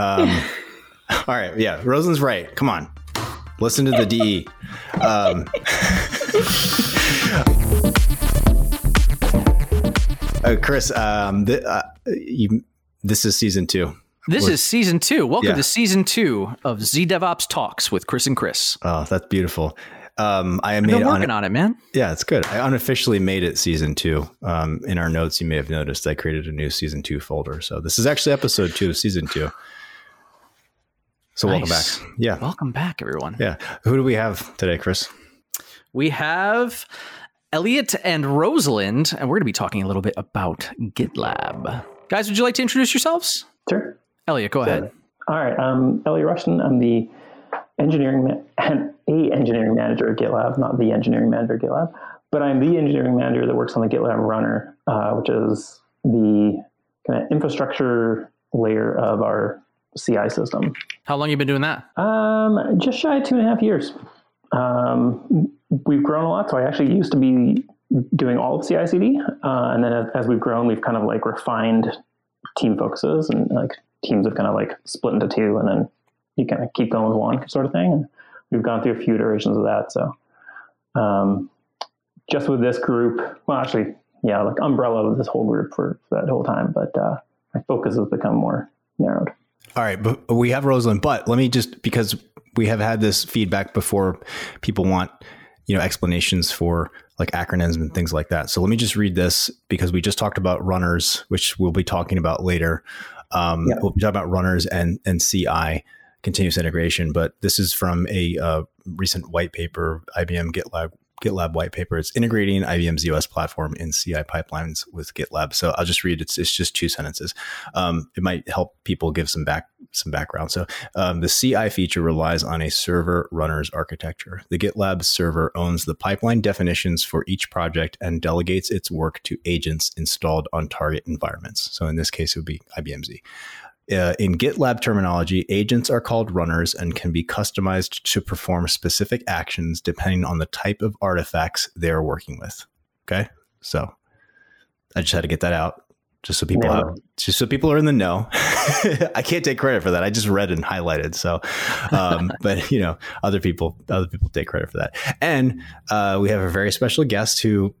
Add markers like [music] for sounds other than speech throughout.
Um, [laughs] all right. Yeah. Rosalind's right. Come on. Listen to the DE. Um, uh, [laughs] Chris, um, th- uh, you, this is season two. This We're- is season two. Welcome Yeah. to season two of Z DevOps Talks with Chris and Chris. Oh, that's beautiful. Um, I made been it on working on it, man. Yeah, it's good. I unofficially made it season two. Um, in our notes, you may have noticed I created a new season two folder. So this is actually episode two of season two. So welcome back. Yeah. Welcome back, everyone. Yeah. Who do we have today, Chris? We have Elliot and Rosalind, and we're going to be talking a little bit about GitLab. Guys, would you like to introduce yourselves? Sure. Elliot, go ahead. All right. I'm Elliot Rushton. I'm the engineering ma- [laughs] a engineering manager at GitLab, not the engineering manager at GitLab, but I'm the engineering manager that works on the GitLab runner, uh, which is the kind of infrastructure layer of our CI system. How long you been doing that? Um, just shy of two and a half years. Um, we've grown a lot, so I actually used to be doing all of CI/CD, uh, and then as, we've grown, we've kind of like refined team focuses, and like teams have kind of like split into two, and then you kind of keep going with one sort of thing. And we've gone through a few iterations of that. So, um, just with this group, well, actually, yeah, like umbrella of this whole group for, for that whole time, but uh, my focus has become more narrowed. All right, but we have Rosalind, but let me just because we have had this feedback before people want, you know, explanations for like acronyms and things like that. So let me just read this because we just talked about runners, which we'll be talking about later. Um, Yeah. We'll be talking about runners and and CI, continuous integration. But this is from a uh, recent white paper, IBM GitLab GitLab white paper. It's integrating IBM ZOS platform in CI pipelines with GitLab. So I'll just read. It's it's just two sentences. Um, it might help people give some back some background. So um, the CI feature relies on a server runners architecture. The GitLab server owns the pipeline definitions for each project and delegates its work to agents installed on target environments. So in this case, it would be IBM Z. Uh, in GitLab terminology, agents are called runners and can be customized to perform specific actions depending on the type of artifacts they're working with. Okay, so I just had to get that out, just so people have, just so people are in the know. [laughs] I can't take credit for that. I just read and highlighted. So, um, [laughs] but you know, other people, other people take credit for that. And uh, we have a very special guest who,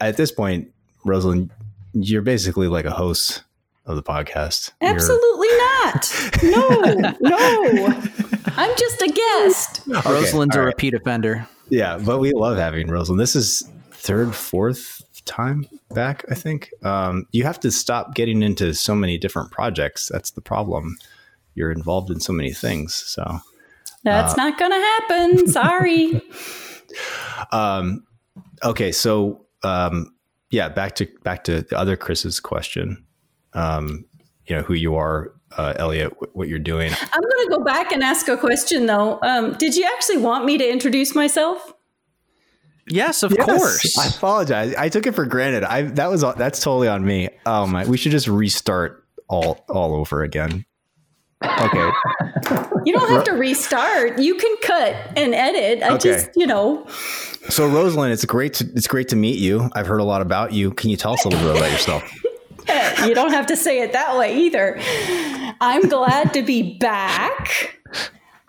at this point, Rosalind, you're basically like a host of the podcast. You're- Absolutely not. No, no. [laughs] I'm just a guest. Okay, Rosalind's all a repeat offender. Yeah, but we love having Rosalind. This is third, fourth time back, I think. Um, you have to stop getting into so many different projects. That's the problem. You're involved in so many things. So, That's not going to happen. Sorry. [laughs] um, okay, so um, yeah, back to back to the other Chris's question. Um, you know who you are, uh, Elliot, wh- what you're doing. I'm going to go back and ask a question, though. Um, did you actually want me to introduce myself? Yes, of Yes, course. I apologize. I took it for granted. I that was that's totally on me. Oh my, we should just restart all all over again. Okay. [laughs] You don't have to restart. You can cut and edit. I Okay. just, you know, So Rosalind, it's great to it's great to meet you. I've heard a lot about you. Can you tell us a little bit about yourself? [laughs] you don't have to say it that way either. I'm glad to be back.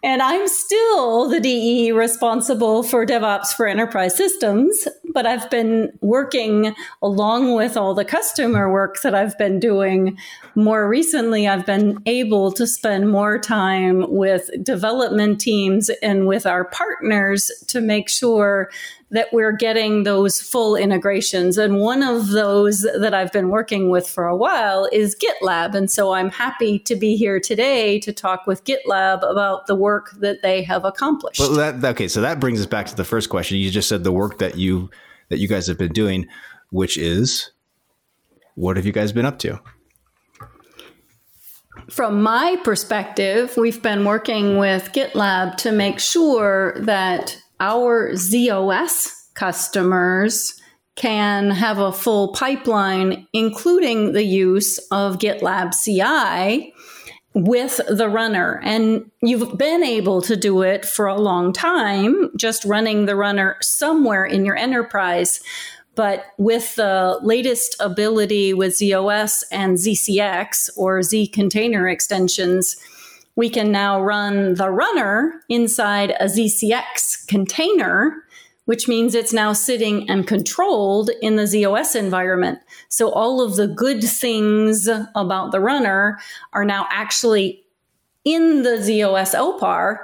And I'm still the DE responsible for DevOps for enterprise systems, but I've been working along with all the customer work that I've been doing. More recently, I've been able to spend more time with development teams and with our partners to make sure that we're getting those full integrations. And one of those that I've been working with for a while is GitLab. And so I'm happy to be here today to talk with GitLab about the work that they have accomplished. Well, that okay. So that brings us back to the first question. You just said the work that you that you guys have been doing, which is what have you guys been up to? From my perspective, we've been working with GitLab to make sure that our ZOS customers can have a full pipeline, including the use of GitLab CI with the runner. And you've been able to do it for a long time, just running the runner somewhere in your enterprise. But with the latest ability with ZOS and ZCX or Z container extensions, we can now run the runner inside a ZCX container, which means it's now sitting and controlled in the ZOS environment. So all of the good things about the runner are now actually in the ZOS LPAR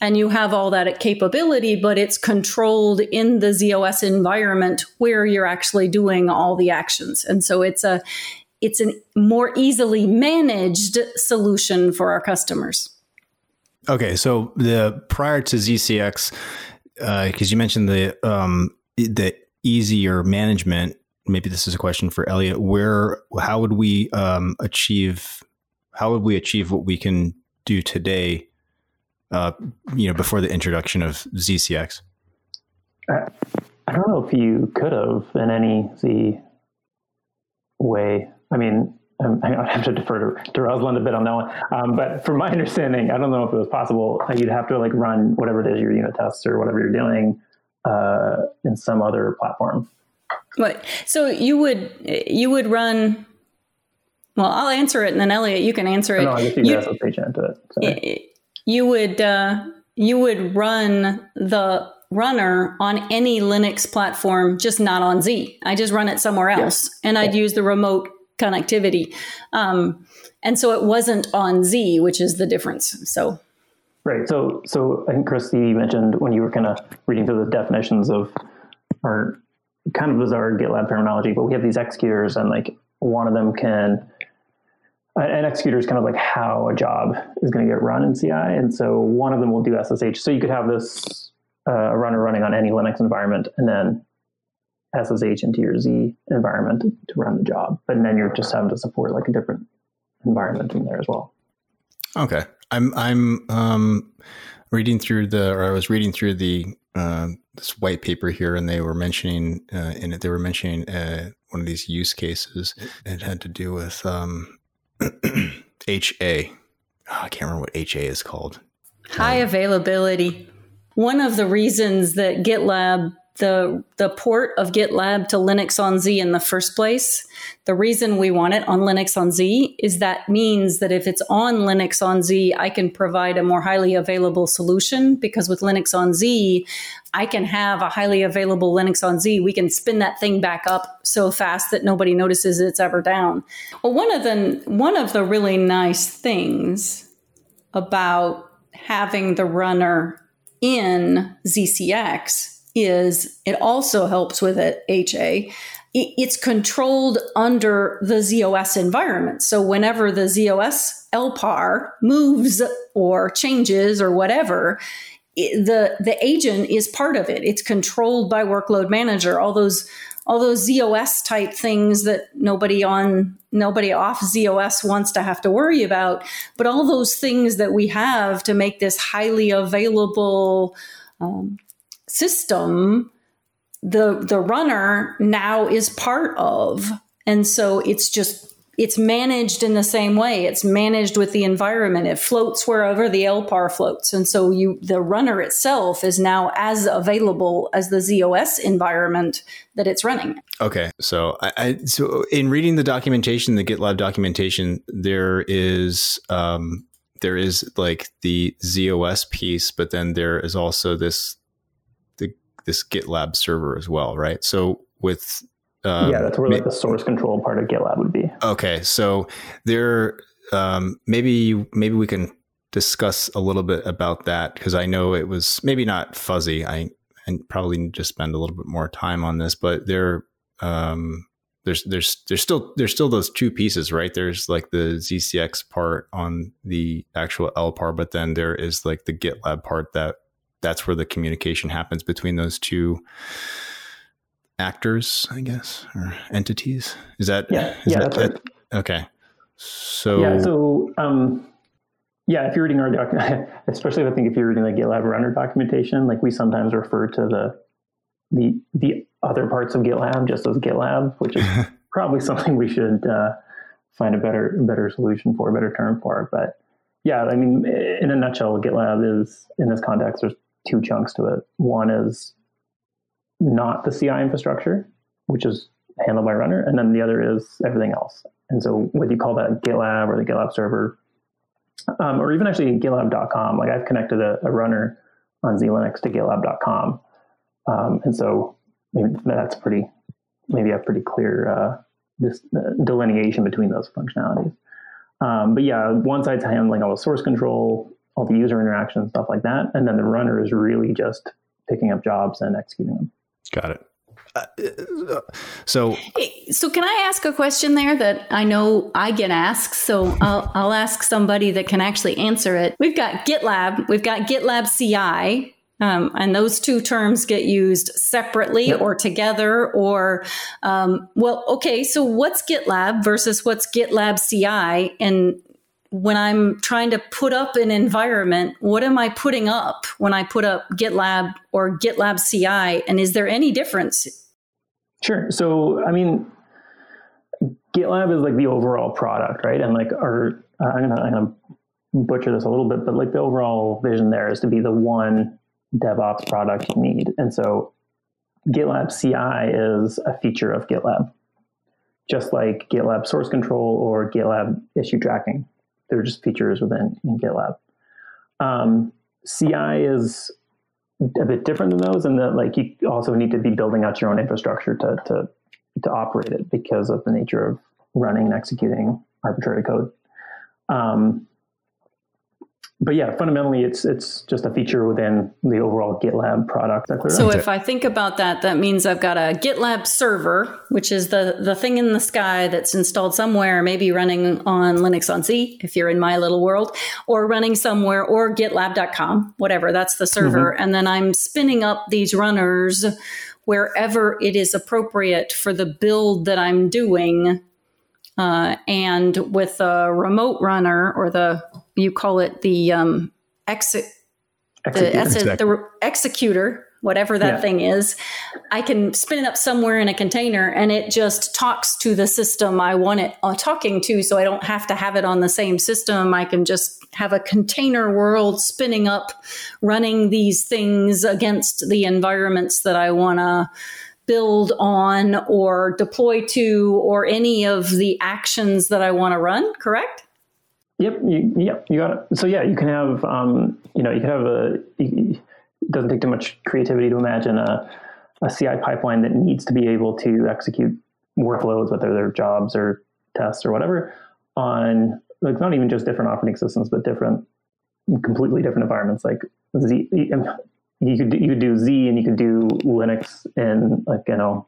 and you have all that capability, but it's controlled in the ZOS environment where you're actually doing all the actions. And so it's a it's a more easily managed solution for our customers. Okay, so the prior to ZCX, because uh, you mentioned the um, the easier management. Maybe this is a question for Elliot. Where how would we um, achieve how would we achieve what we can do today? Uh, you know, before the introduction of ZCX. I, I don't know if you could have in any Z way. I mean, um, I have to defer to, to Rosalind a bit on that one. Um, but from my [laughs] understanding, I don't know if it was possible. You'd have to like run whatever it is your unit tests or whatever you're doing uh, in some other platform. Right. So you would you would run. Well, I'll answer it, and then Elliot, you can answer it. No, I guess you, you SSH into it. Sorry. You would uh, you would run the runner on any Linux platform, just not on Z. I just run it somewhere else, yeah. and I'd use the remote connectivity. Um, and so it wasn't on Z, which is the difference. So. Right. So, so I think Christy mentioned when you were kind of reading through the definitions of our kind of bizarre GitLab terminology, but we have these executors, and like one of them can an executor is kind of like how a job is going to get run in CI, and so one of them will do SSH. So you could have this uh, runner running on any Linux environment, and then SSH into your Z environment to run the job. But then you're just having to support like a different environment in there as well. Okay. I'm I'm um, reading through the or I was reading through the uh, this white paper here, and they were mentioning uh, in it they were mentioning uh, one of these use cases. It had to do with um, [clears throat] HA. Oh, I can't remember what HA is called. High um, availability. One of the reasons that GitLab the the port of GitLab to Linux on Z in the first place. The reason we want it on Linux on Z is that means that if it's on Linux on Z, I can provide a more highly available solution because with Linux on Z, I can have a highly available Linux on Z. We can spin that thing back up so fast that nobody notices it's ever down. Well, one of the one of the really nice things about having the runner in ZCX is it also helps with it, HA. It's controlled under the ZOS environment. So whenever the ZOS LPAR moves or changes or whatever, the the agent is part of it. It's controlled by workload manager. All those all those ZOS type things that nobody on nobody off ZOS wants to have to worry about, but all those things that we have to make this highly available um, system the the runner now is part of. And so it's just it's managed in the same way. It's managed with the environment. It floats wherever the lpar floats. And so you the runner itself is now as available as the zos environment that it's running. Okay. So i, I so in reading the documentation the gitlab documentation there is um there is like the zos piece but then there is also this this GitLab server as well, right? So with um, yeah, that's where like the source control part of GitLab would be. Okay, so there, um, maybe maybe we can discuss a little bit about that because I know it was maybe not fuzzy. I and probably need to spend a little bit more time on this, but there, um, there's there's there's still there's still those two pieces, right? There's like the ZCX part on the actual LPAR, but then there is like the GitLab part that that's where the communication happens between those two actors, I guess, or entities. Is that yeah? Is yeah, that, right. okay. So yeah, so um, yeah, if you're reading our doc, [laughs] especially I think if you're reading the GitLab runner documentation, like we sometimes refer to the the the other parts of GitLab just as GitLab, which is [laughs] probably something we should uh, find a better better solution for, a better term for. But yeah, I mean, in a nutshell, GitLab is in this context. There's two chunks to it. One is not the CI infrastructure, which is handled by runner, and then the other is everything else. And so whether you call that GitLab or the GitLab server, um, or even actually GitLab.com. Like I've connected a, a runner on zlinux to GitLab.com, um, and so that's pretty maybe a pretty clear uh, uh, delineation between those functionalities. Um, but yeah, one side's handling all the source control, all the user interaction, and stuff like that, and then the runner is really just picking up jobs and executing them. Got it. Uh, so, so can I ask a question there that I know I get asked? So I'll, I'll ask somebody that can actually answer it. We've got GitLab, we've got GitLab CI, um, and those two terms get used separately yep. or together, or, um, well, okay, so what's GitLab versus what's GitLab CI? And when I'm trying to put up an environment, what am I putting up when I put up GitLab or GitLab CI? And is there any difference? Sure. So, I mean, GitLab is like the overall product, right? And like, our, uh, I'm gonna, I'm gonna butcher this a little bit, but like the overall vision there is to be the one DevOps product you need. And so, GitLab CI is a feature of GitLab, just like GitLab source control or GitLab issue tracking they're just features within GitLab. Um, CI is a bit different than those, and that like you also need to be building out your own infrastructure to to to operate it because of the nature of running and executing arbitrary code. Um, but yeah, fundamentally, it's it's just a feature within the overall GitLab product. So if I think about that, that means I've got a GitLab server, which is the the thing in the sky that's installed somewhere, maybe running on Linux on Z, if you're in my little world, or running somewhere, or GitLab.com, whatever. That's the server, mm-hmm. and then I'm spinning up these runners wherever it is appropriate for the build that I'm doing. Uh, and with a remote runner or the you call it the um, exit the, the executor whatever that yeah. thing is. I can spin it up somewhere in a container and it just talks to the system i want it uh, talking to so i don't have to have it on the same system. I can just have a container world spinning up running these things against the environments that i want to build on or deploy to or any of the actions that i want to run correct Yep, you, yep, you got it. So yeah, you can have, um, you know, you can have a. it doesn't take too much creativity to imagine a, a CI pipeline that needs to be able to execute workloads, whether they're jobs or tests or whatever, on like not even just different operating systems, but different, completely different environments. Like Z, you could you could do Z and you could do Linux in like you know,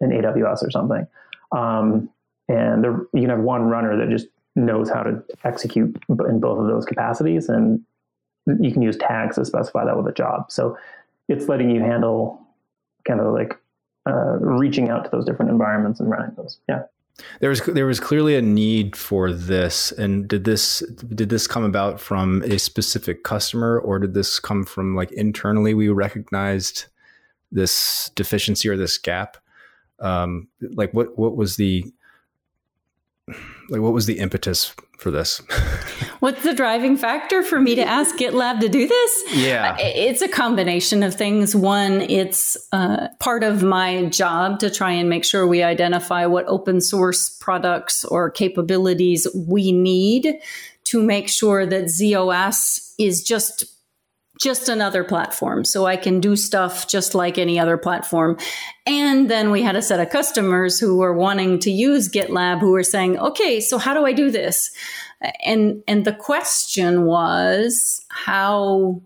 in AWS or something, um, and there you can have one runner that just knows how to execute in both of those capacities. And you can use tags to specify that with a job. So it's letting you handle kind of like uh, reaching out to those different environments and running those. Yeah. There was there was clearly a need for this, and did this did this come about from a specific customer, or did this come from like internally? We recognized this deficiency or this gap. Um, like what what was the like what was the impetus for this? [laughs] What's the driving factor for me to ask gitlab to do this? Yeah. It's a combination of things. One it's uh, part of my job to try and make sure we identify what open source products or capabilities we need to make sure that zos is just just another platform. So I can do stuff just like any other platform. And then we had a set of customers who were wanting to use GitLab who were saying, okay, so how do I do this? And, and the question was, how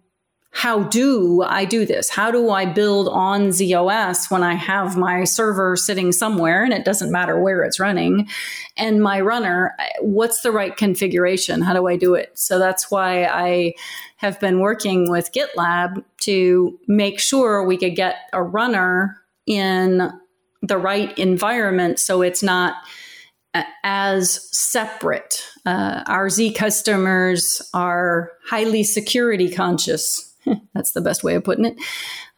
how do I do this? How do I build on ZOS when I have my server sitting somewhere and it doesn't matter where it's running? And my runner, what's the right configuration? How do I do it? So that's why I have been working with GitLab to make sure we could get a runner in the right environment so it's not as separate. Uh, our Z customers are highly security conscious [laughs] That's the best way of putting it.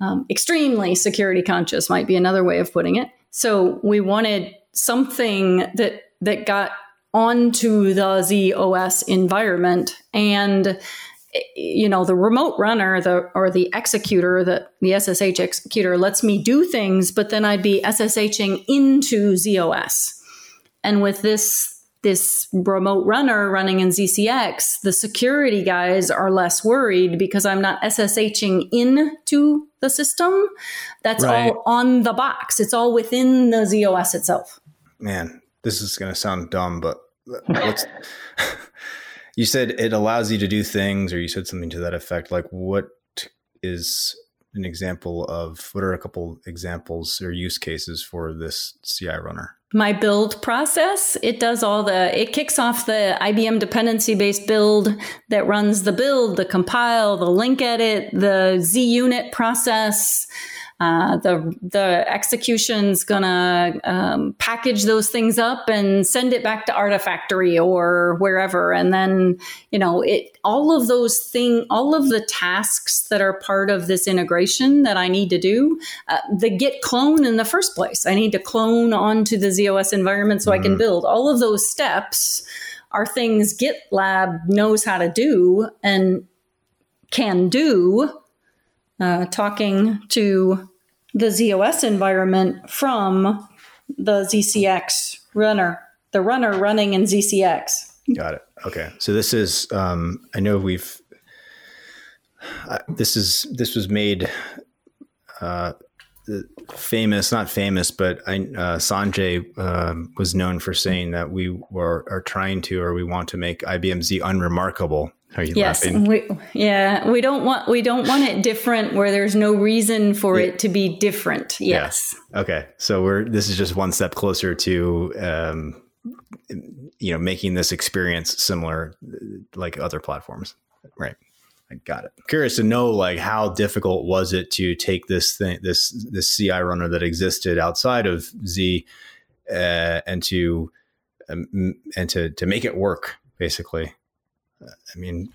Um, extremely security conscious might be another way of putting it. So we wanted something that that got onto the ZOS environment and you know the remote runner the or the executor the the SSH executor lets me do things but then I'd be SSHing into ZOS and with this this remote runner running in ZCX, the security guys are less worried because I'm not SSHing into the system. That's Right. all on the box. It's all within the ZOS itself. Man, this is going to sound dumb, but what's [laughs] you said it allows you to do things, or you said something to that effect. Like, what is an example of what are a couple examples or use cases for this CI runner? my build process it does all the it kicks off the ibm dependency based build that runs the build the compile the link edit the z unit process uh, the the execution's gonna um, package those things up and send it back to Artifactory or wherever, and then you know it. All of those thing, all of the tasks that are part of this integration that I need to do, uh, the Git clone in the first place. I need to clone onto the ZOS environment so I can build. All of those steps are things GitLab knows how to do and can do uh, talking to the ZOS environment from the ZCX runner, the runner running in ZCX. Got it. Okay. So this is, um, I know we've, uh, this is, this was made uh, famous, not famous, but I, uh, Sanjay um, was known for saying that we were, are trying to, or we want to make IBM Z unremarkable. Are you Yes, laughing? we, yeah, we don't want we don't want it different where there's no reason for Yeah. it to be different. Yes. Okay. So we're, this is just one step closer to, um, you know, making this experience similar like other platforms. Right. I got it. Curious to know, like, how difficult was it to take this thing, this this CI runner that existed outside of Z, uh, and to um, and to to make it work, basically. I mean,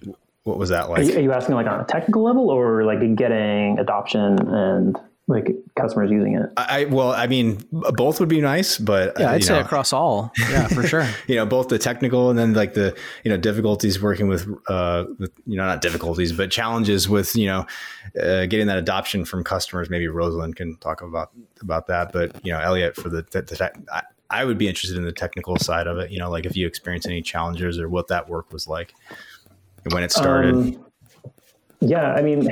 what was that Are like? you, are you asking like on a technical level or like getting adoption and like customers using it? I, I well, I mean, both would be nice, but Yeah, uh, I'd you say know, across all. Yeah, for sure. [laughs] you know both the technical and then like the you know difficulties working with uh with, you know not difficulties but challenges with you know uh, getting that adoption from customers maybe rosalind can talk about about that but you know elliot for the, the, the tech, I, I would be interested in the technical side of it you know like if you experienced any challenges or what that work was like and when it started Um, yeah, I mean,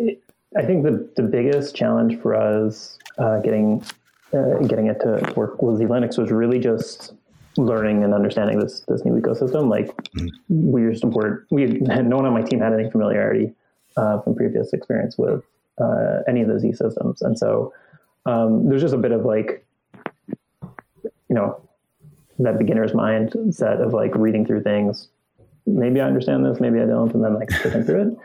it, I think the, the biggest challenge for us uh, getting uh, getting it to work with Z Linux was really just learning and understanding this this new ecosystem. Like we just were we had, [laughs] no one on my team had any familiarity uh, from previous experience with uh, any of the Z systems, and so um, there's just a bit of like you know that beginner's mindset of like reading through things maybe I understand this, maybe I don't, and then like clicking through it.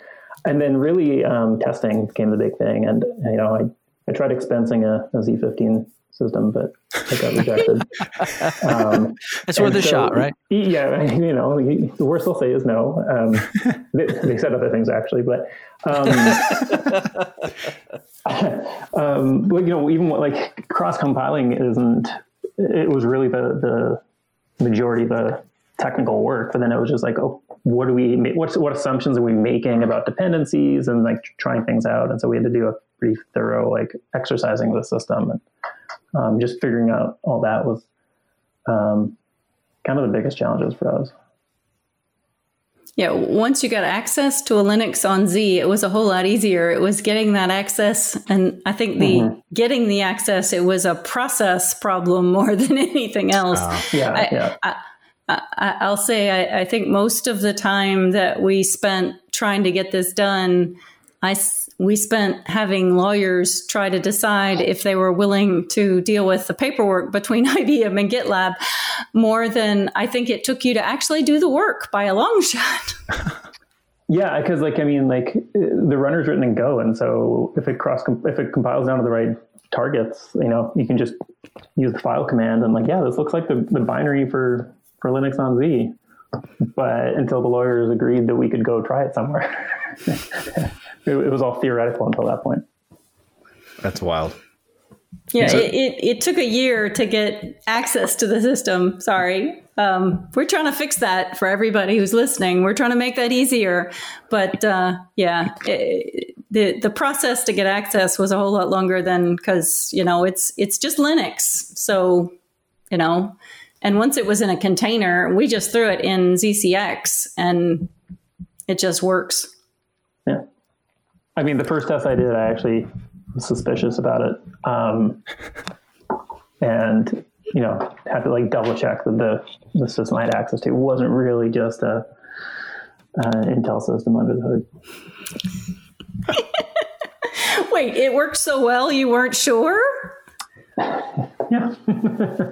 And then really um, testing became the big thing. And you know, I, I tried expensing a, a Z15 system, but I got rejected. [laughs] um, It's worth a so- shot, right? Yeah, [laughs] you know, the worst they'll say is no. Um, [laughs] they, they said other things actually, but um, um, but, you know, even what, like cross compiling isn't. It was really the the majority of the technical work, but then it was just like, oh, what do we? ma- What's what assumptions are we making about dependencies and like trying things out? And so we had to do a pretty thorough like exercising of the system and um, just figuring out all that was um, kind of the biggest challenges for us. Yeah, once you got access to a Linux on Z, it was a whole lot easier. It was getting that access, and I think the getting the access, it was a process problem [laughs] more than anything else. Yeah, I, yeah. I, I, I'll say I, I think most of the time that we spent trying to get this done, I we spent having lawyers try to decide if they were willing to deal with the paperwork between [laughs] IBM and GitLab more than I think it took you to actually do the work by a long shot. [laughs] Yeah, because like I mean, like the runner's written in Go, and so if it cross if it compiles down to the right targets, you know, you can just use the file command and like, yeah, this looks like the, the binary for for Linux on Z. But until the lawyers agreed that we could go try it somewhere, [laughs] it, it was all theoretical until that point. that's wild Yeah, it, it, it took a year to get access to the system. Sorry. Um, we're trying to fix that for everybody who's listening. We're trying to make that easier. But uh, yeah, it, the the process to get access was a whole lot longer than because you know it's it's just Linux. So you know And once it was in a container, we just threw it in ZCX and it just works. Yeah. I mean, the first test I did, I actually was suspicious about it. Um, and, you know, had to like double check that the, the system I had access to wasn't really just a, uh, Intel system under the hood. [laughs] Wait, it worked so well you weren't sure? [laughs] Yeah. [laughs]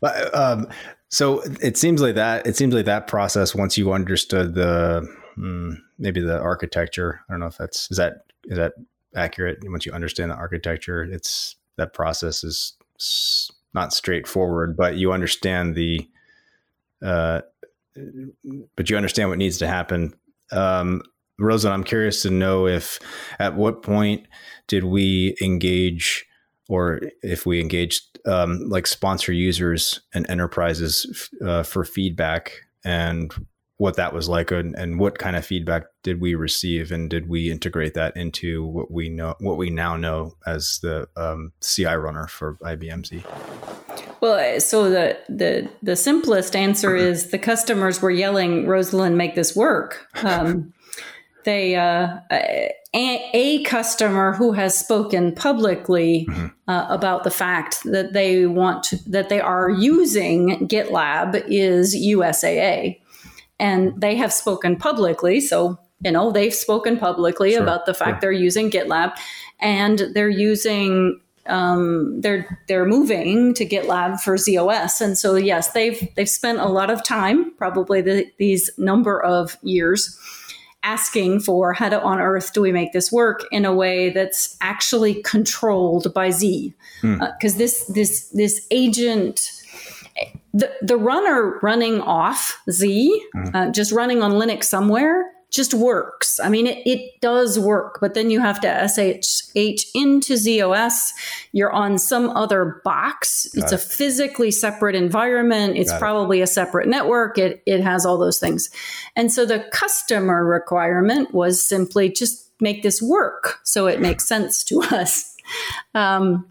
But um, so it seems like that. It seems like that process. Once you understood the hmm, maybe the architecture, I don't know if that's is that is that accurate. Once you understand the architecture, it's that process is not straightforward, but you understand the. Uh, but you understand what needs to happen. Um, Rosa, I'm curious to know if at what point did we engage, or if we engaged um, like sponsor users and enterprises uh, for feedback, and what that was like, and, and what kind of feedback did we receive, and did we integrate that into what we know, what we now know as the um, CI runner for IBM Z? Well, so the the the simplest answer is the customers were yelling, "Rosalind, make this work." Um, they uh, a, a, customer who has spoken publicly mm-hmm. uh, about the fact that they want to, that they are using GitLab is USAA, and they have spoken publicly. So you know they've spoken publicly sure, about the fact sure. they're using GitLab, and they're using um, they're they're moving to GitLab for ZOS, and so yes, they've they've spent a lot of time, probably the, these number of years, asking for how to, on earth do we make this work in a way that's actually controlled by Z, because mm. uh, this this this agent. The, the runner running off Z, mm. uh, just running on Linux somewhere, just works. I mean, it, it does work, but then you have to SSH into ZOS. You're on some other box. Got it's it. a physically separate environment. It's Got probably it. a separate network. It, it has all those things. And so the customer requirement was simply just make this work so it makes sense to [laughs] us. Um,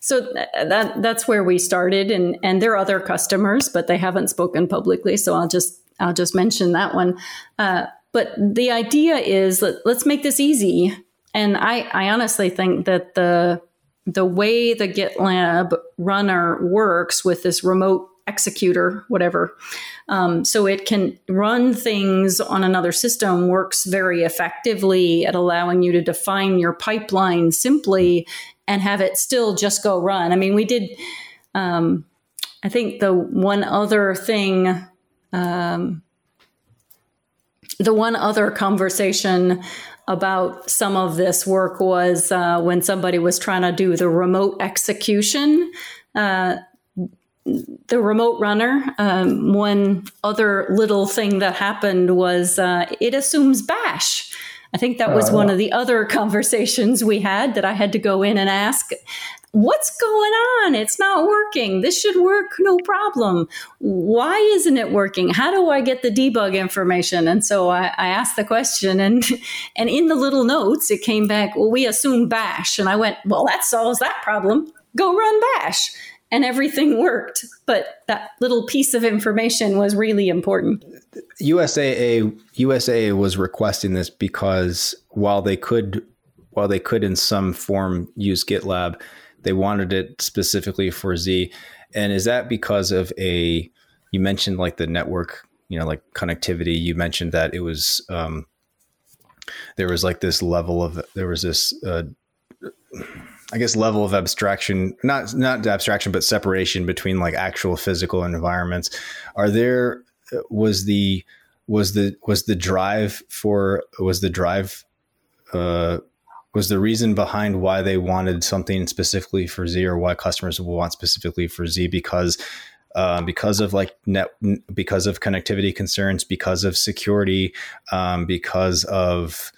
so that that's where we started, and and there are other customers, but they haven't spoken publicly. So I'll just I'll just mention that one. Uh, but the idea is let, us make this easy. And I, I honestly think that the the way the GitLab runner works with this remote executor, whatever, um, so it can run things on another system works very effectively at allowing you to define your pipeline simply and have it still just go run. I mean, we did. Um, I think the one other thing um, the one other conversation about some of this work was uh, when somebody was trying to do the remote execution. Uh, the remote runner, um, one other little thing that happened was uh, it assumes bash. I think that was one of the other [laughs] conversations we had that I had to go in and ask what's going on? It's not working. This should work, no problem. Why isn't it working? How do I get the debug information? And so I, I asked the question, and [laughs] and in the little notes, it came back. Well, we assume Bash, and I went, well, that solves that problem. Go run Bash. And everything worked, but that little piece of information was really important. USAA USAA was requesting this because while they could while they could in some form use GitLab, they wanted it specifically for Z. And is that because of a, you mentioned like the network, you know, like connectivity. You mentioned that it was, um, there was like this level of, there was this, uh, I guess level of abstraction, not not abstraction, but separation between like actual physical environments. Are there was the was the was the drive for was the drive uh, was the reason behind why they wanted something specifically for Z or why customers will want specifically for Z because um, because of like net because of connectivity concerns because of security um, because of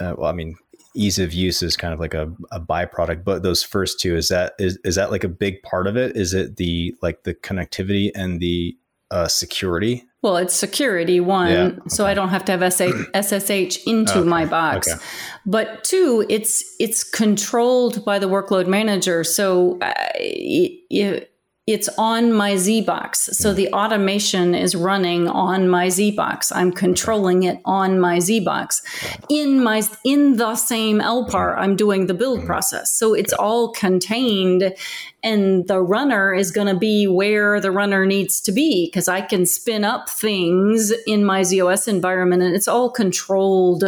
uh, well I mean ease of use is kind of like a, a byproduct but those first two is that is, is that like a big part of it? Is it the like the connectivity and the uh, security well, it's security one, yeah, okay. so I don't have to have SSH into okay, my box. Okay. But two, it's it's controlled by the workload manager. So uh, if it's on my ZBox. So mm-hmm. the automation is running on my ZBox. I'm controlling it on my ZBox. In my in the same LPAR, mm-hmm. I'm doing the build mm-hmm. process. So it's all contained and the runner is going to be where the runner needs to be because I can spin up things in my ZOS environment and it's all controlled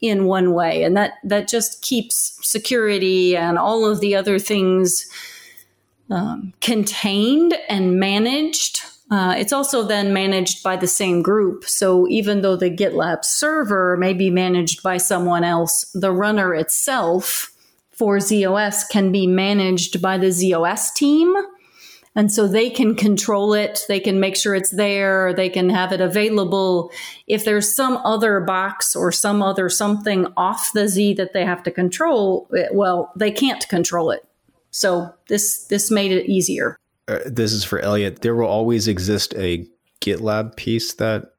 in one way and that that just keeps security and all of the other things um, contained and managed. Uh, it's also then managed by the same group. So even though the GitLab server may be managed by someone else, the runner itself for ZOS can be managed by the ZOS team. And so they can control it. They can make sure it's there. They can have it available. If there's some other box or some other something off the Z that they have to control, well, they can't control it. So this this made it easier. Uh, this is for Elliot. There will always exist a GitLab piece that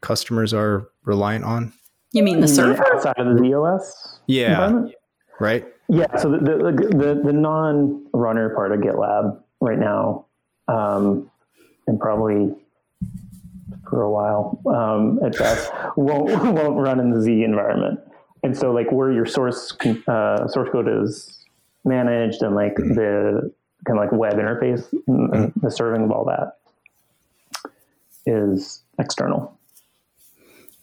customers are reliant on. You mean the server outside of the ZOS? Yeah. Right. Yeah. So the the, the, the non runner part of GitLab right now, um, and probably for a while um, at best, [laughs] won't won't run in the Z environment. And so, like, where your source uh, source code is managed and like mm-hmm. the kind of like web interface, mm-hmm. Mm, the serving of all that is external.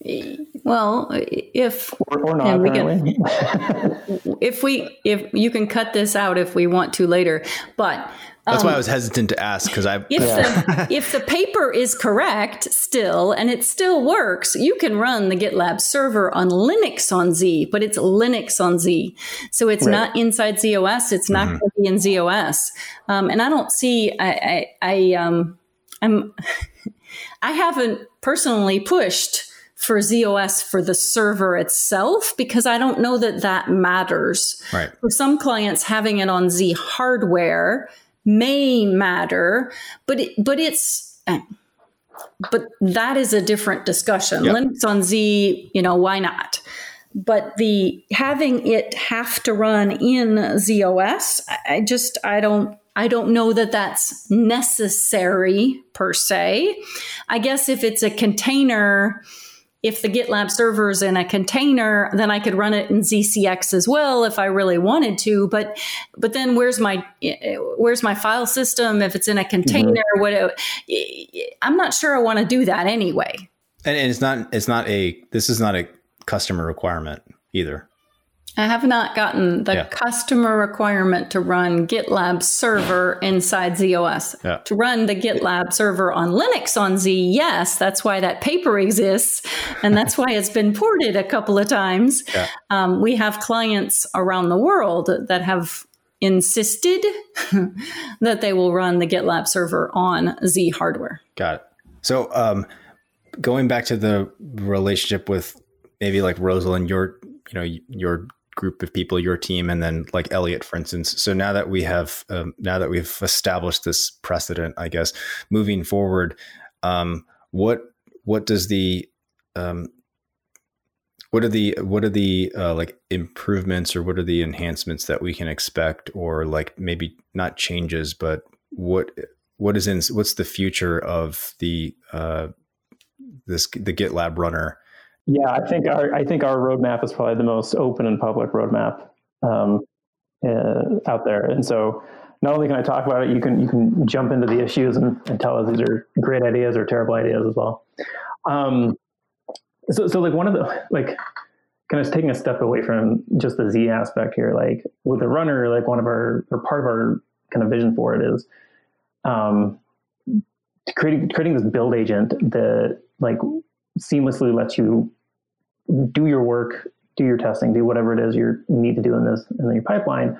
Eh, well, eh, if or, or not, we can, [laughs] if we if you can cut this out if we want to later, but that's um, why I um, was hesitant to ask because I. If yeah. the [laughs] if the paper is correct still and it still works, you can run the GitLab server on Linux on Z, but it's Linux on Z, so it's right. not inside ZOS. It's not mm-hmm. going to be in ZOS, um, and I don't see. I I, I um I'm [laughs] I haven't personally pushed for ZOS for the server itself because I don't know that that matters. Right. For some clients, having it on Z hardware may matter, but it, but it's eh, but that is a different discussion. Yep. Linux on Z, you know, why not? But the having it have to run in ZOS, I just I don't I don't know that that's necessary per se. I guess if it's a container if the GitLab server is in a container, then I could run it in ZCX as well if I really wanted to. But but then where's my where's my file system if it's in a container? Mm-hmm. What I'm not sure I want to do that anyway. And, and it's not it's not a this is not a customer requirement either. I have not gotten the yeah. customer requirement to run GitLab server inside ZOS. Yeah. To run the GitLab server on Linux on Z, yes, that's why that paper exists. And that's why it's been ported a couple of times. Yeah. Um, we have clients around the world that have insisted [laughs] that they will run the GitLab server on Z hardware. Got it. So, um, going back to the relationship with maybe like Rosalind, your you know your group of people, your team, and then like Elliot, for instance. So now that we have um, now that we've established this precedent, I guess moving forward, um, what what does the um, what are the what are the uh, like improvements or what are the enhancements that we can expect, or like maybe not changes, but what what is in what's the future of the uh, this the GitLab runner yeah, I think our I think our roadmap is probably the most open and public roadmap um, uh, out there. And so, not only can I talk about it, you can you can jump into the issues and, and tell us these are great ideas or terrible ideas as well. Um, so, so like one of the like kind of taking a step away from just the Z aspect here, like with the runner, like one of our or part of our kind of vision for it is um, creating creating this build agent that like seamlessly lets you do your work, do your testing, do whatever it is you need to do in this in your pipeline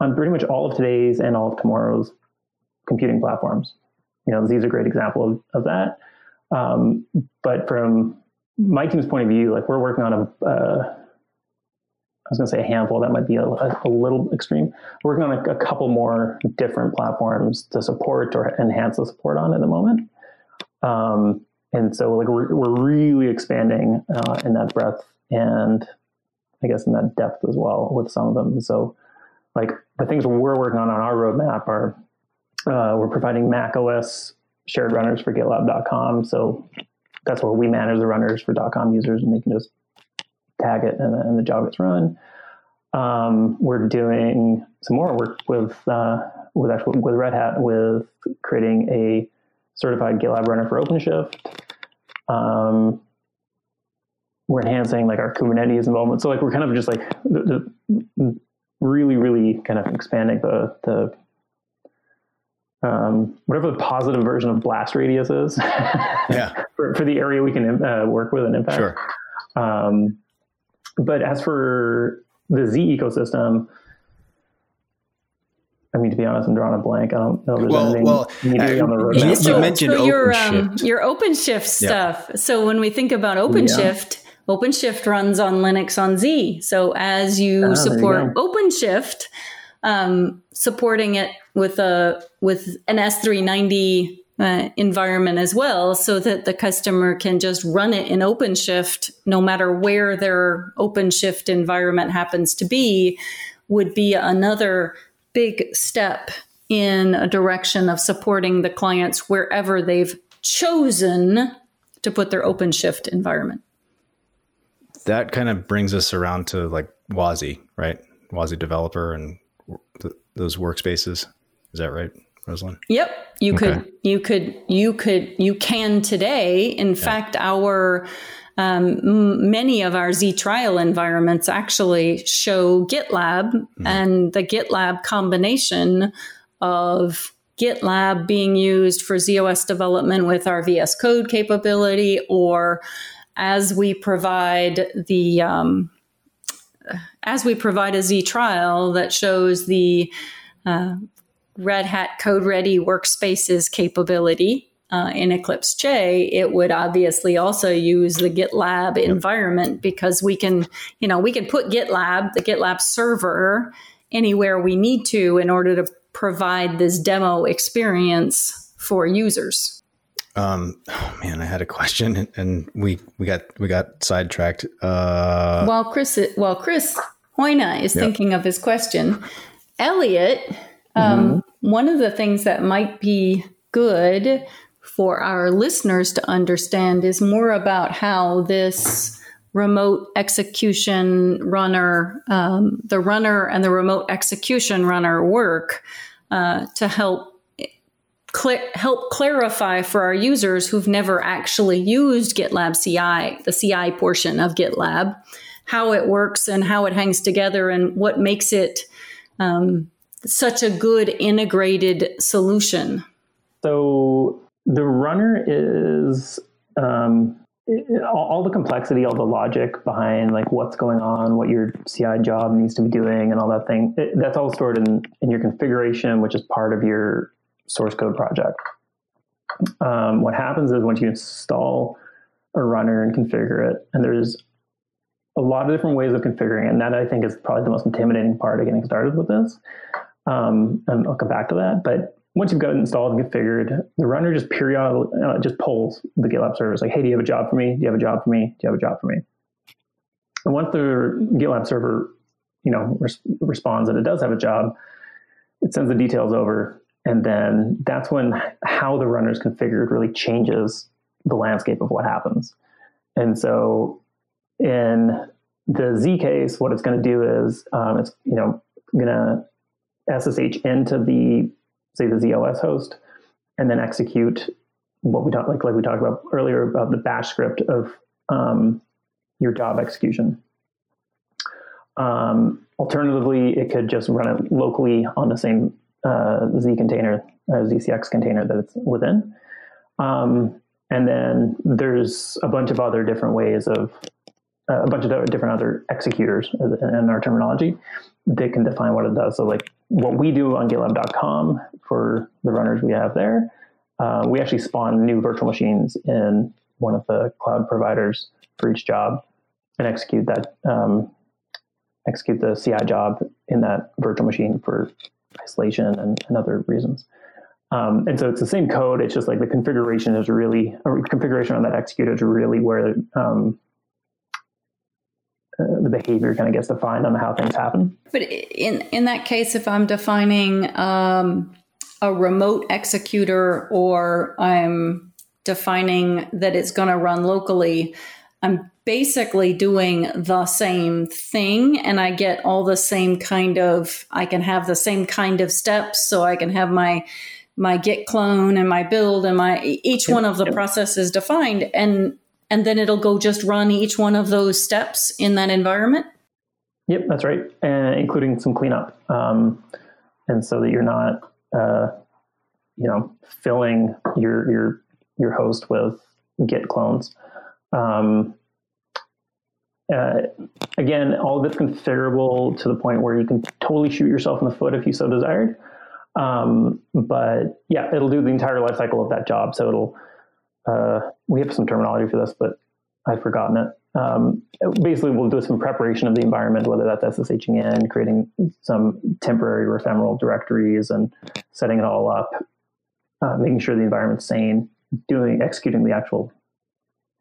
on pretty much all of today's and all of tomorrow's computing platforms. You know, these are a great example of, of that. Um, but from my team's point of view, like we're working on a, uh, I was going to say a handful. That might be a, a, little extreme. We're working on a, a, couple more different platforms to support or enhance the support on at the moment. Um, and so like we're, we're really expanding uh, in that breadth and I guess in that depth as well with some of them. So like the things we're working on on our roadmap are Uh, we're providing Mac OS shared runners for GitLab.com. So that's where we manage the runners for .com users, and they can just tag it, and, and the job gets run. Um, we're doing some more work with uh, with actually with Red Hat with creating a certified GitLab runner for OpenShift. Um, we're enhancing like our Kubernetes involvement. So like we're kind of just like the, the really, really kind of expanding the the um, whatever the positive version of blast radius is. yeah. [laughs] for, for the area we can uh, work with and impact. Sure. Um, but as for the Z ecosystem, I mean, to be honest, I'm drawing a blank. I don't know if there's Well- anything well, immediately uh, on the road. you- roadmap. you mentioned your um, OpenShift. your OpenShift stuff. So when we think about OpenShift, OpenShift runs on Linux on Z. So as you Ah, there you support OpenShift, um, supporting it with a with an S390 uh, environment as well, so that the customer can just run it in OpenShift, no matter where their OpenShift environment happens to be, would be another big step in a direction of supporting the clients wherever they've chosen to put their OpenShift environment. That kind of brings us around to like Wazi, right? Wazi developer and th- those workspaces. Is that right, Rosalind? Yep, you Okay. could, you could, you could, you can today. In fact, our um, m- many of our Z trial environments actually show GitLab and the GitLab combination of GitLab being used for ZOS development with our VS Code capability, or as we provide the um, as we provide a Z trial that shows the uh, Red Hat Code Ready workspaces capability uh, in Eclipse Che, it would obviously also use the GitLab environment because we can, you know, we can put GitLab, the GitLab server, anywhere we need to in order to provide this demo experience for users. Um, oh man, I had a question and, we we got we got sidetracked. Uh, while Chris, while Chris Hoyna is thinking of his question, Elliot, um, one of the things that might be good for our listeners to understand is more about how this remote execution runner, um, the runner and the remote execution runner work uh, to help cl- help clarify for our users who've never actually used GitLab CI, the CI portion of GitLab, how it works and how it hangs together and what makes it um, such a good integrated solution. So the runner is um, all, the complexity, all the logic behind like what's going on, what your CI job needs to be doing, and all that thing. It, that's all stored in in your configuration, which is part of your source code project. Um, what happens is once you install a runner and configure it, and there's a lot of different ways of configuring it, and that I think is probably the most intimidating part of getting started with this. Um, and I'll come back to that, but once you've got it installed and configured, the runner just periodically uh, just polls the GitLab server. It's like, hey, do you have a job for me? Do you have a job for me? Do you have a job for me? And once the GitLab server, you know, res- responds that it does have a job, it sends the details over, and then that's when how the runner is configured really changes the landscape of what happens. And so, in the Z case, what it's going to do is um, it's you know going to SSH into the say the ZOS host, and then execute what we talked like like we talked about earlier about the bash script of um, your job execution. Um, alternatively, it could just run it locally on the same uh, Z container, uh, ZCX container that it's within. Um, and then there's a bunch of other different ways of a bunch of different other executors in our terminology that can define what it does. So, like what we do on GitLab.com for the runners we have there, uh, we actually spawn new virtual machines in one of the cloud providers for each job and execute that um, execute the CI job in that virtual machine for isolation and, and other reasons. Um, and so it's the same code. It's just like the configuration is really configuration on that executor is really where um, uh, the behavior kind of gets defined on how things happen. But in in that case, if I'm defining um, a remote executor or I'm defining that it's going to run locally, I'm basically doing the same thing and I get all the same kind of I can have the same kind of steps. So I can have my my git clone and my build and my each one of the processes defined. And and then it'll go just run each one of those steps in that environment Yep, that's right, including some cleanup, um, and so that you're not, uh, you know, filling your your your host with Git clones. Um, uh, again, all of it's configurable to the point where you can totally shoot yourself in the foot if you so desired. Um, but yeah, it'll do the entire life cycle of that job. So it'll, uh, we have some terminology for this, but I've forgotten it. Um, basically, we'll do some preparation of the environment, whether that's SSHing in, creating some temporary or ephemeral directories, and setting it all up, uh, making sure the environment's sane, doing executing the actual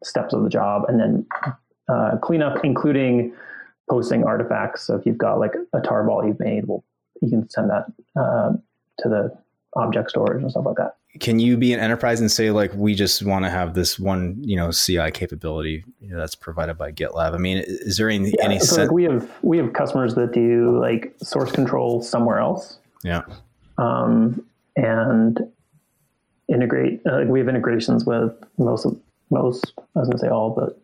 steps of the job, and then uh, cleanup, including posting artifacts. So if you've got like a tarball you've made, well, you can send that uh, to the object storage and stuff like that. Can you be an enterprise and say like we just want to have this one, you know, CI capability you know, that's provided by GitLab? I mean, is there any Yeah, any so like we have we have customers that do like source control somewhere else, yeah, um, and integrate. Uh, like we have integrations with most of most. I was going to say all, but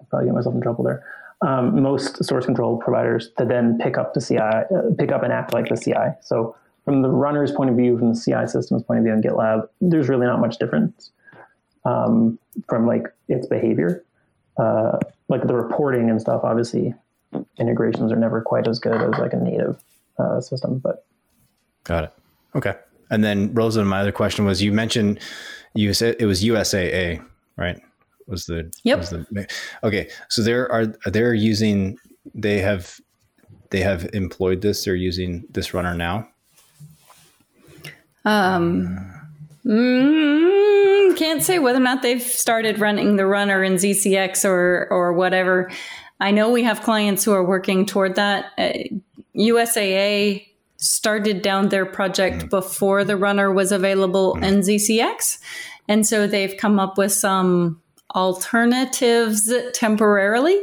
I'll probably get myself in trouble there. Um, most source control providers that then pick up the CI, uh, pick up and act like the CI. So from the runner's point of view, from the CI system's point of view in GitLab, there's really not much difference um, from like its behavior. Uh, like the reporting and stuff, obviously, integrations are never quite as good as like a native uh, system. But got it. Okay. And then Rosa, my other question was: you mentioned you said it was USAA, right? Was the Yep. Was the, okay, so there are they're using they have they have employed this. They're using this runner now. Um, mm, can't say whether or not they've started running the runner in ZCX or or whatever. I know we have clients who are working toward that. Uh, USAA started down their project mm. before the runner was available mm. in ZCX, and so they've come up with some alternatives temporarily.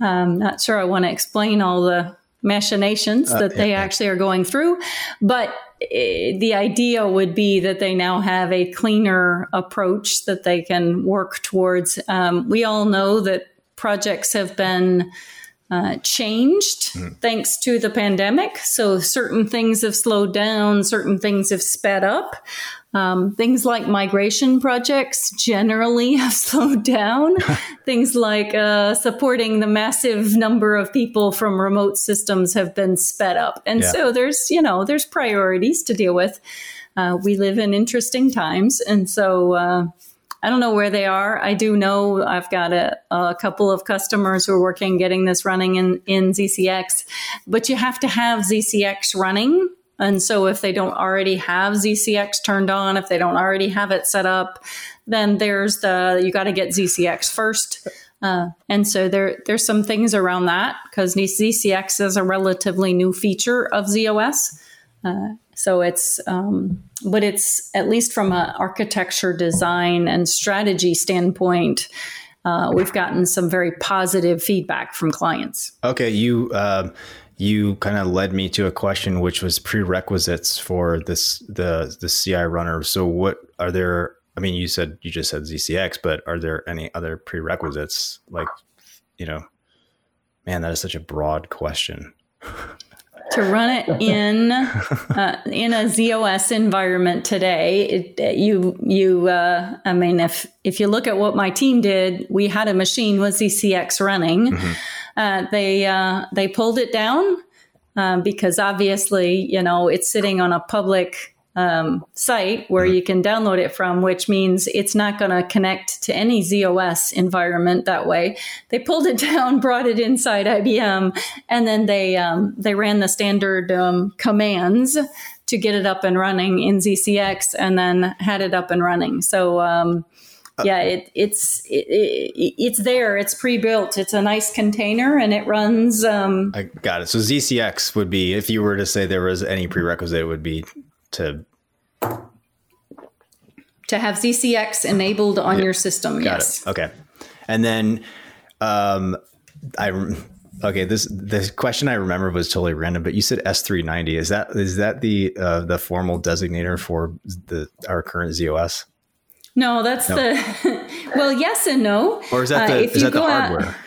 I'm not sure I want to explain all the machinations uh, that they actually are going through, but the idea would be that they now have a cleaner approach that they can work towards. Um, we all know that projects have been uh, changed thanks to the pandemic. So certain things have slowed down, certain things have sped up. Um, things like migration projects generally [laughs] have slowed down. [laughs] things like uh, supporting the massive number of people from remote systems have been sped up. And Yeah. so there's, you know, there's priorities to deal with. Uh, we live in interesting times. And so, uh, I don't know where they are. I do know I've got a, a couple of customers who are working getting this running in, in ZCX, but you have to have ZCX running. And so if they don't already have ZCX turned on, if they don't already have it set up, then there's the, you got to get ZCX first. Uh, and so there, there's some things around that because ZCX is a relatively new feature of ZOS. Uh, so it's, um, but it's at least from an architecture, design, and strategy standpoint, uh, we've gotten some very positive feedback from clients. Okay, you um, you kind of led me to a question, which was prerequisites for this the the CI runner. So, what are there? I mean, you said you just said ZCX, but are there any other prerequisites? Like, you know, man, that is such a broad question. to run it in uh, in a ZOS environment today, it, you you uh, I mean, if if you look at what my team did, we had a machine with ZCX running. Uh, they uh, they pulled it down um, because obviously, you know, it's sitting on a public um, site where you can download it from, which means it's not going to connect to any ZOS environment that way. They pulled it [laughs] down, brought it inside IBM, and then they um, they ran the standard um, commands to get it up and running in ZCX, and then had it up and running. So. Um, yeah, it, it's it, it, it's there. It's pre-built. It's a nice container, and it runs. Um, I got it. So ZCX would be if you were to say there was any prerequisite, it would be to To have ZCX enabled on your system, Got yes. it. Okay. And then, um, I okay. This the question I remember was totally random, but you said S three ninety. Is that is that the uh, the formal designator for the our current ZOS, No, that's No. the [laughs] well, yes and no. or is that Uh, the if is you that the go out- hardware? [laughs]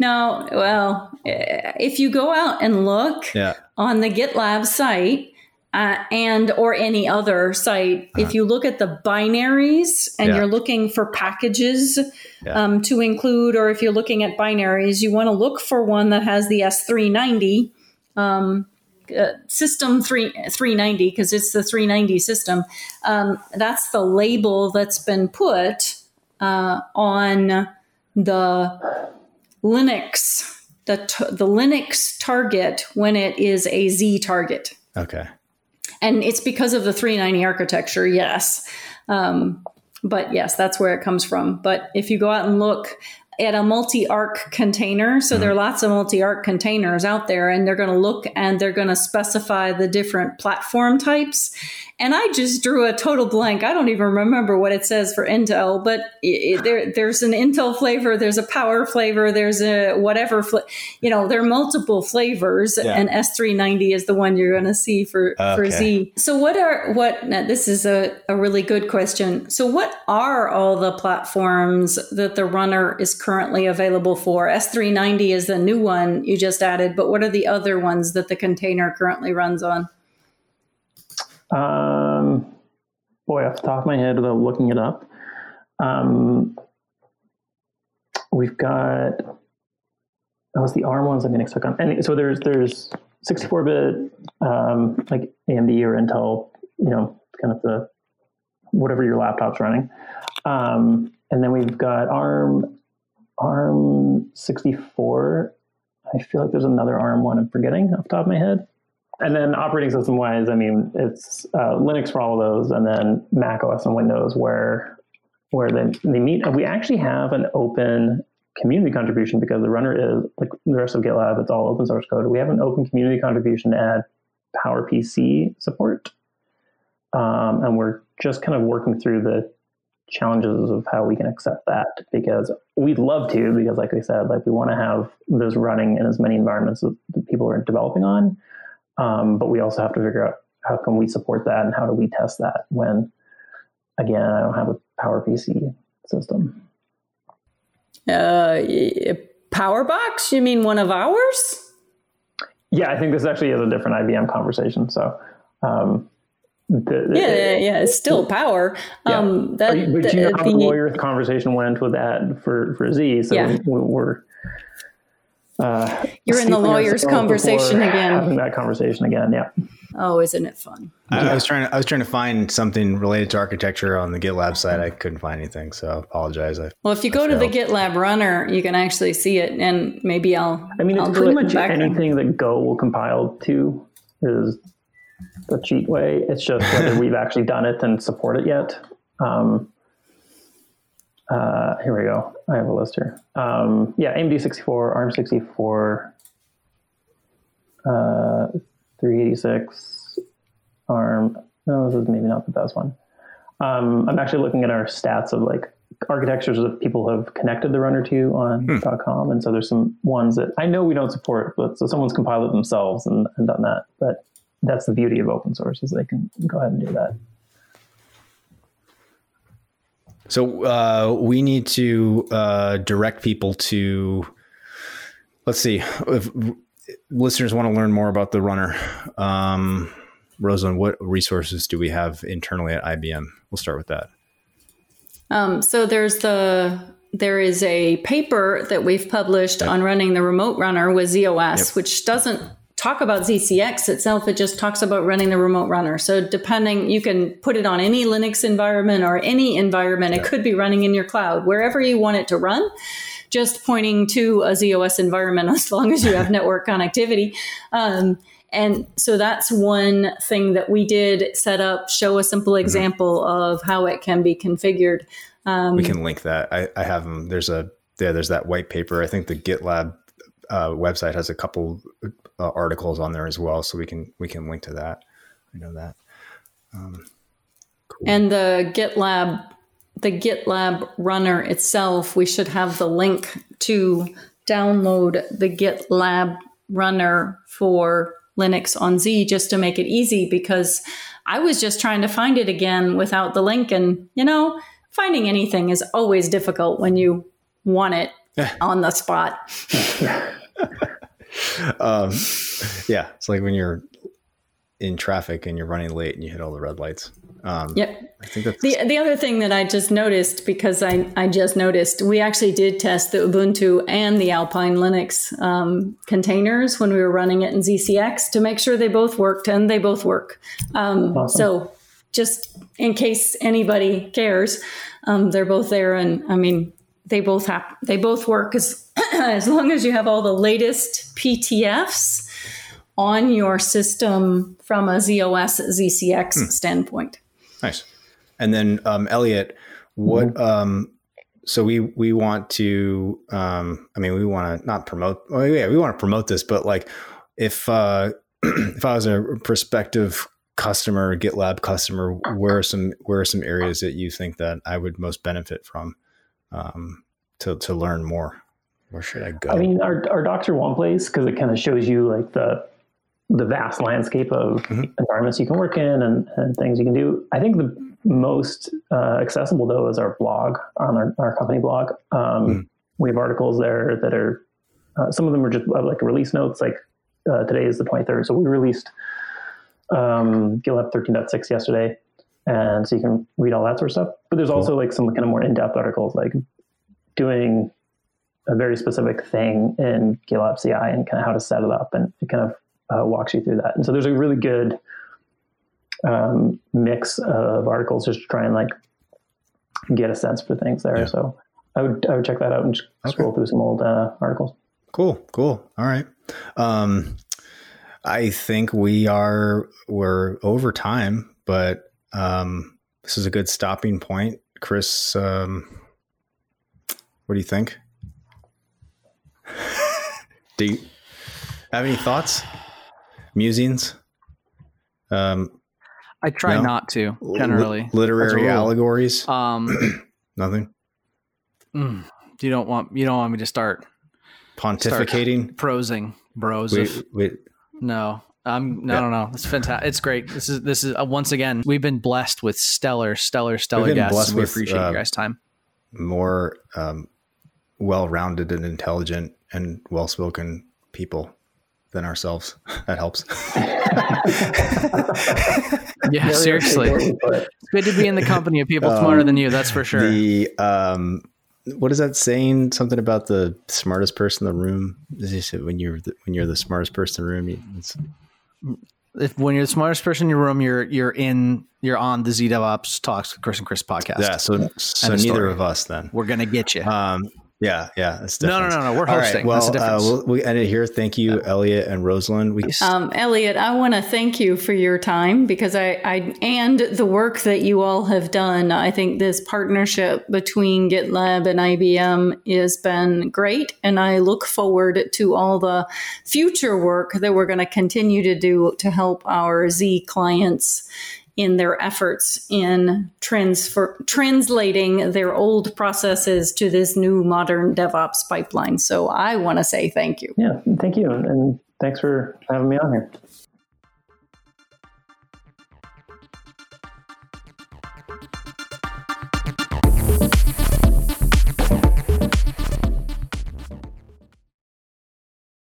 No, well, eh, if you go out and look Yeah. on the GitLab site uh, and or any other site, if you look at the binaries and Uh-huh. Yeah. you're looking for packages Yeah. um, to include, or if you're looking at binaries, you want to look for one that has the S390 um, uh, system 3 390 because it's the 390 system. Um, that's the label that's been put uh, on the Linux, the t- the Linux target when it is a Z target, Okay. and it's because of the 390 architecture. Yes, um, but yes, that's where it comes from. But if you go out and look at a multi-arch container, so there are mm-hmm. lots of multi-arch containers out there, and they're going to look and they're going to specify the different platform types. And I just drew a total blank. I don't even remember what it says for Intel, but it, it- there, there's an Intel flavor, there's a power flavor, there's a whatever, fla- you know, there are multiple flavors, Yeah. and S390 is the one you're going to see for, for Z. So, what are, what, this is a, a really good question. So, what are all the platforms that the runner is currently available for? S390 is the new one you just added, but what are the other ones that the container currently runs on? Um, boy, off the top of my head, without looking it up, um, we've got that was the ARM ones that Linux took on. And so there's there's 64-bit um, like AMD or Intel, you know, kind of the whatever your laptop's running. Um, and then we've got ARM ARM 64. I feel like there's another ARM one I'm forgetting off the top of my head. And then operating system wise, I mean, it's uh, Linux for all of those, and then Mac OS and Windows where where they, they meet. We actually have an open community contribution because the runner is like the rest of GitLab, it's all open source code. We have an open community contribution to add PowerPC support. Um, and we're just kind of working through the challenges of how we can accept that because we'd love to, because like I said, like we want to have this running in as many environments that people are developing on. Um, but we also have to figure out how can we support that and how do we test that when, again, I don't have a Power PC system. Uh, Powerbox? You mean one of ours? Yeah, I think this actually is a different IBM conversation. So, um, the, Yeah, yeah, yeah. It's still power. Yeah. Um, that, you, but the- you know how the the- lawyer's conversation went with that for, for Z. So Yeah. we, we're. Uh, You're in the lawyer's conversation again. Having that conversation again, yeah. oh, isn't it fun? I, I was trying to I was trying to find something related to architecture on the GitLab site. I couldn't find anything, so I apologize. I, Well, if you go to the. GitLab runner, you can actually see it, and maybe I'll. I mean, it's I'll do pretty it much back- anything that Go will compile to is the cheat way. It's just whether [laughs] we've actually done it and support it yet. Um, uh, here we go. I have a list here. Um, yeah, AMD 64, ARM 64, uh, 386, ARM. No, this is maybe not the best one. Um, I'm actually looking at our stats of like architectures that people have connected the runner to on .com, and so there's some ones that I know we don't support, but so someone's compiled it themselves and, and done that. But that's the beauty of open source is they can go ahead and do that. So uh, we need to uh, direct people to. Let's see if listeners want to learn more about the runner. Um, Rosalind, what resources do we have internally at IBM? We'll start with that. Um, so there's the there is a paper that we've published on running the remote runner with ZOS, Yep. which doesn't talk about ZCX itself. It just talks about running the remote runner. So depending, you can put it on any Linux environment or any environment. It could be running in your cloud, wherever you want it to run. Just pointing to a ZOS environment [laughs] as long as you have network connectivity. Um, and so that's one thing that we did set up, show a simple example of how it can be configured. Um, We can link that. I, I have them. There's a yeah. There's that white paper. I think the GitLab uh, website has a couple uh, articles on there as well, so we can we can link to that. I know that. Um, And the GitLab, the GitLab runner itself, we should have the link to download the GitLab runner for Linux on Z just to make it easy because I was just trying to find it again without the link. And, you know, finding anything is always difficult when you want it on the spot. [laughs] [laughs] um, yeah, it's like when you're in traffic and you're running late and you hit all the red lights. Um, yep. I think that's the the other thing that I just noticed because I I just noticed we actually did test the Ubuntu and the Alpine Linux um, containers when we were running it in ZCX to make sure they both worked and they both work. Um, awesome. So just in case anybody cares, um, they're both there, and I mean they both have they both work as [clears throat] as long as you have all the latest PTFs on your system from a ZOS ZCX hmm. standpoint. Nice. And then um, Elliot, what? Mm-hmm. Um, so we we want to. Um, I mean, we want to not promote. Well, yeah, we want to promote this, but like, if uh, [clears throat] if I was a prospective customer, GitLab customer, where are some where are some areas that you think that I would most benefit from um, to to learn more? Where should I go? I mean, our our docs are one place because it kind of shows you like the the vast landscape of mm-hmm. environments you can work in and, and, things you can do. I think the most uh, accessible though is our blog on our, our company blog. Um, mm-hmm. We have articles there that are uh, some of them are just uh, like release notes. Like uh, today is the 23rd, so we released um, GitLab 13.6 yesterday, and so you can read all that sort of stuff. But there's cool. also like some kind of more in-depth articles, like doing a very specific thing in GitLab CI and kind of how to set it up, and it kind of uh, walks you through that. And so there's a really good um, mix of articles just to try and like get a sense for things there. Yeah. So I would I would check that out and okay. scroll through some old uh, articles. Cool, cool. All right. Um, I think we are we're over time, but um, this is a good stopping point. Chris, um, what do you think? [laughs] do you have any thoughts? musings? Um, I try no? not to generally. L- literary allegories. Um, [clears throat] nothing. Mm, you don't want you don't want me to start pontificating, start prosing, bros. No, um, no, yeah. no, no. It's fantastic. It's great. This is this is uh, once again we've been blessed with stellar, stellar, stellar guests. We appreciate uh, you guys' time. More um, well-rounded and intelligent and well-spoken people than ourselves. [laughs] That helps. [laughs] yeah, seriously. It's good to be in the company of people um, smarter than you. That's for sure. The um, what is that saying? Something about the smartest person in the room. When you're the, when you're the smartest person in the room, if when you're the smartest person in your room, you're you're in you're on the ZDevOps Talks with Chris and Chris podcast. Yeah. So so neither of us then. We're gonna get you. Um, yeah, yeah. That's no, no, no, no. We're hosting. Right, well, uh, we'll, we end it here. Thank you, yeah. Elliot and Rosalind. We- um, Elliot, I want to thank you for your time because I, I and the work that you all have done. I think this partnership between GitLab and IBM has been great, and I look forward to all the future work that we're going to continue to do to help our Z clients in their efforts in transfer, translating their old processes to this new modern DevOps pipeline. So I want to say thank you. Yeah, thank you. And thanks for having me on here.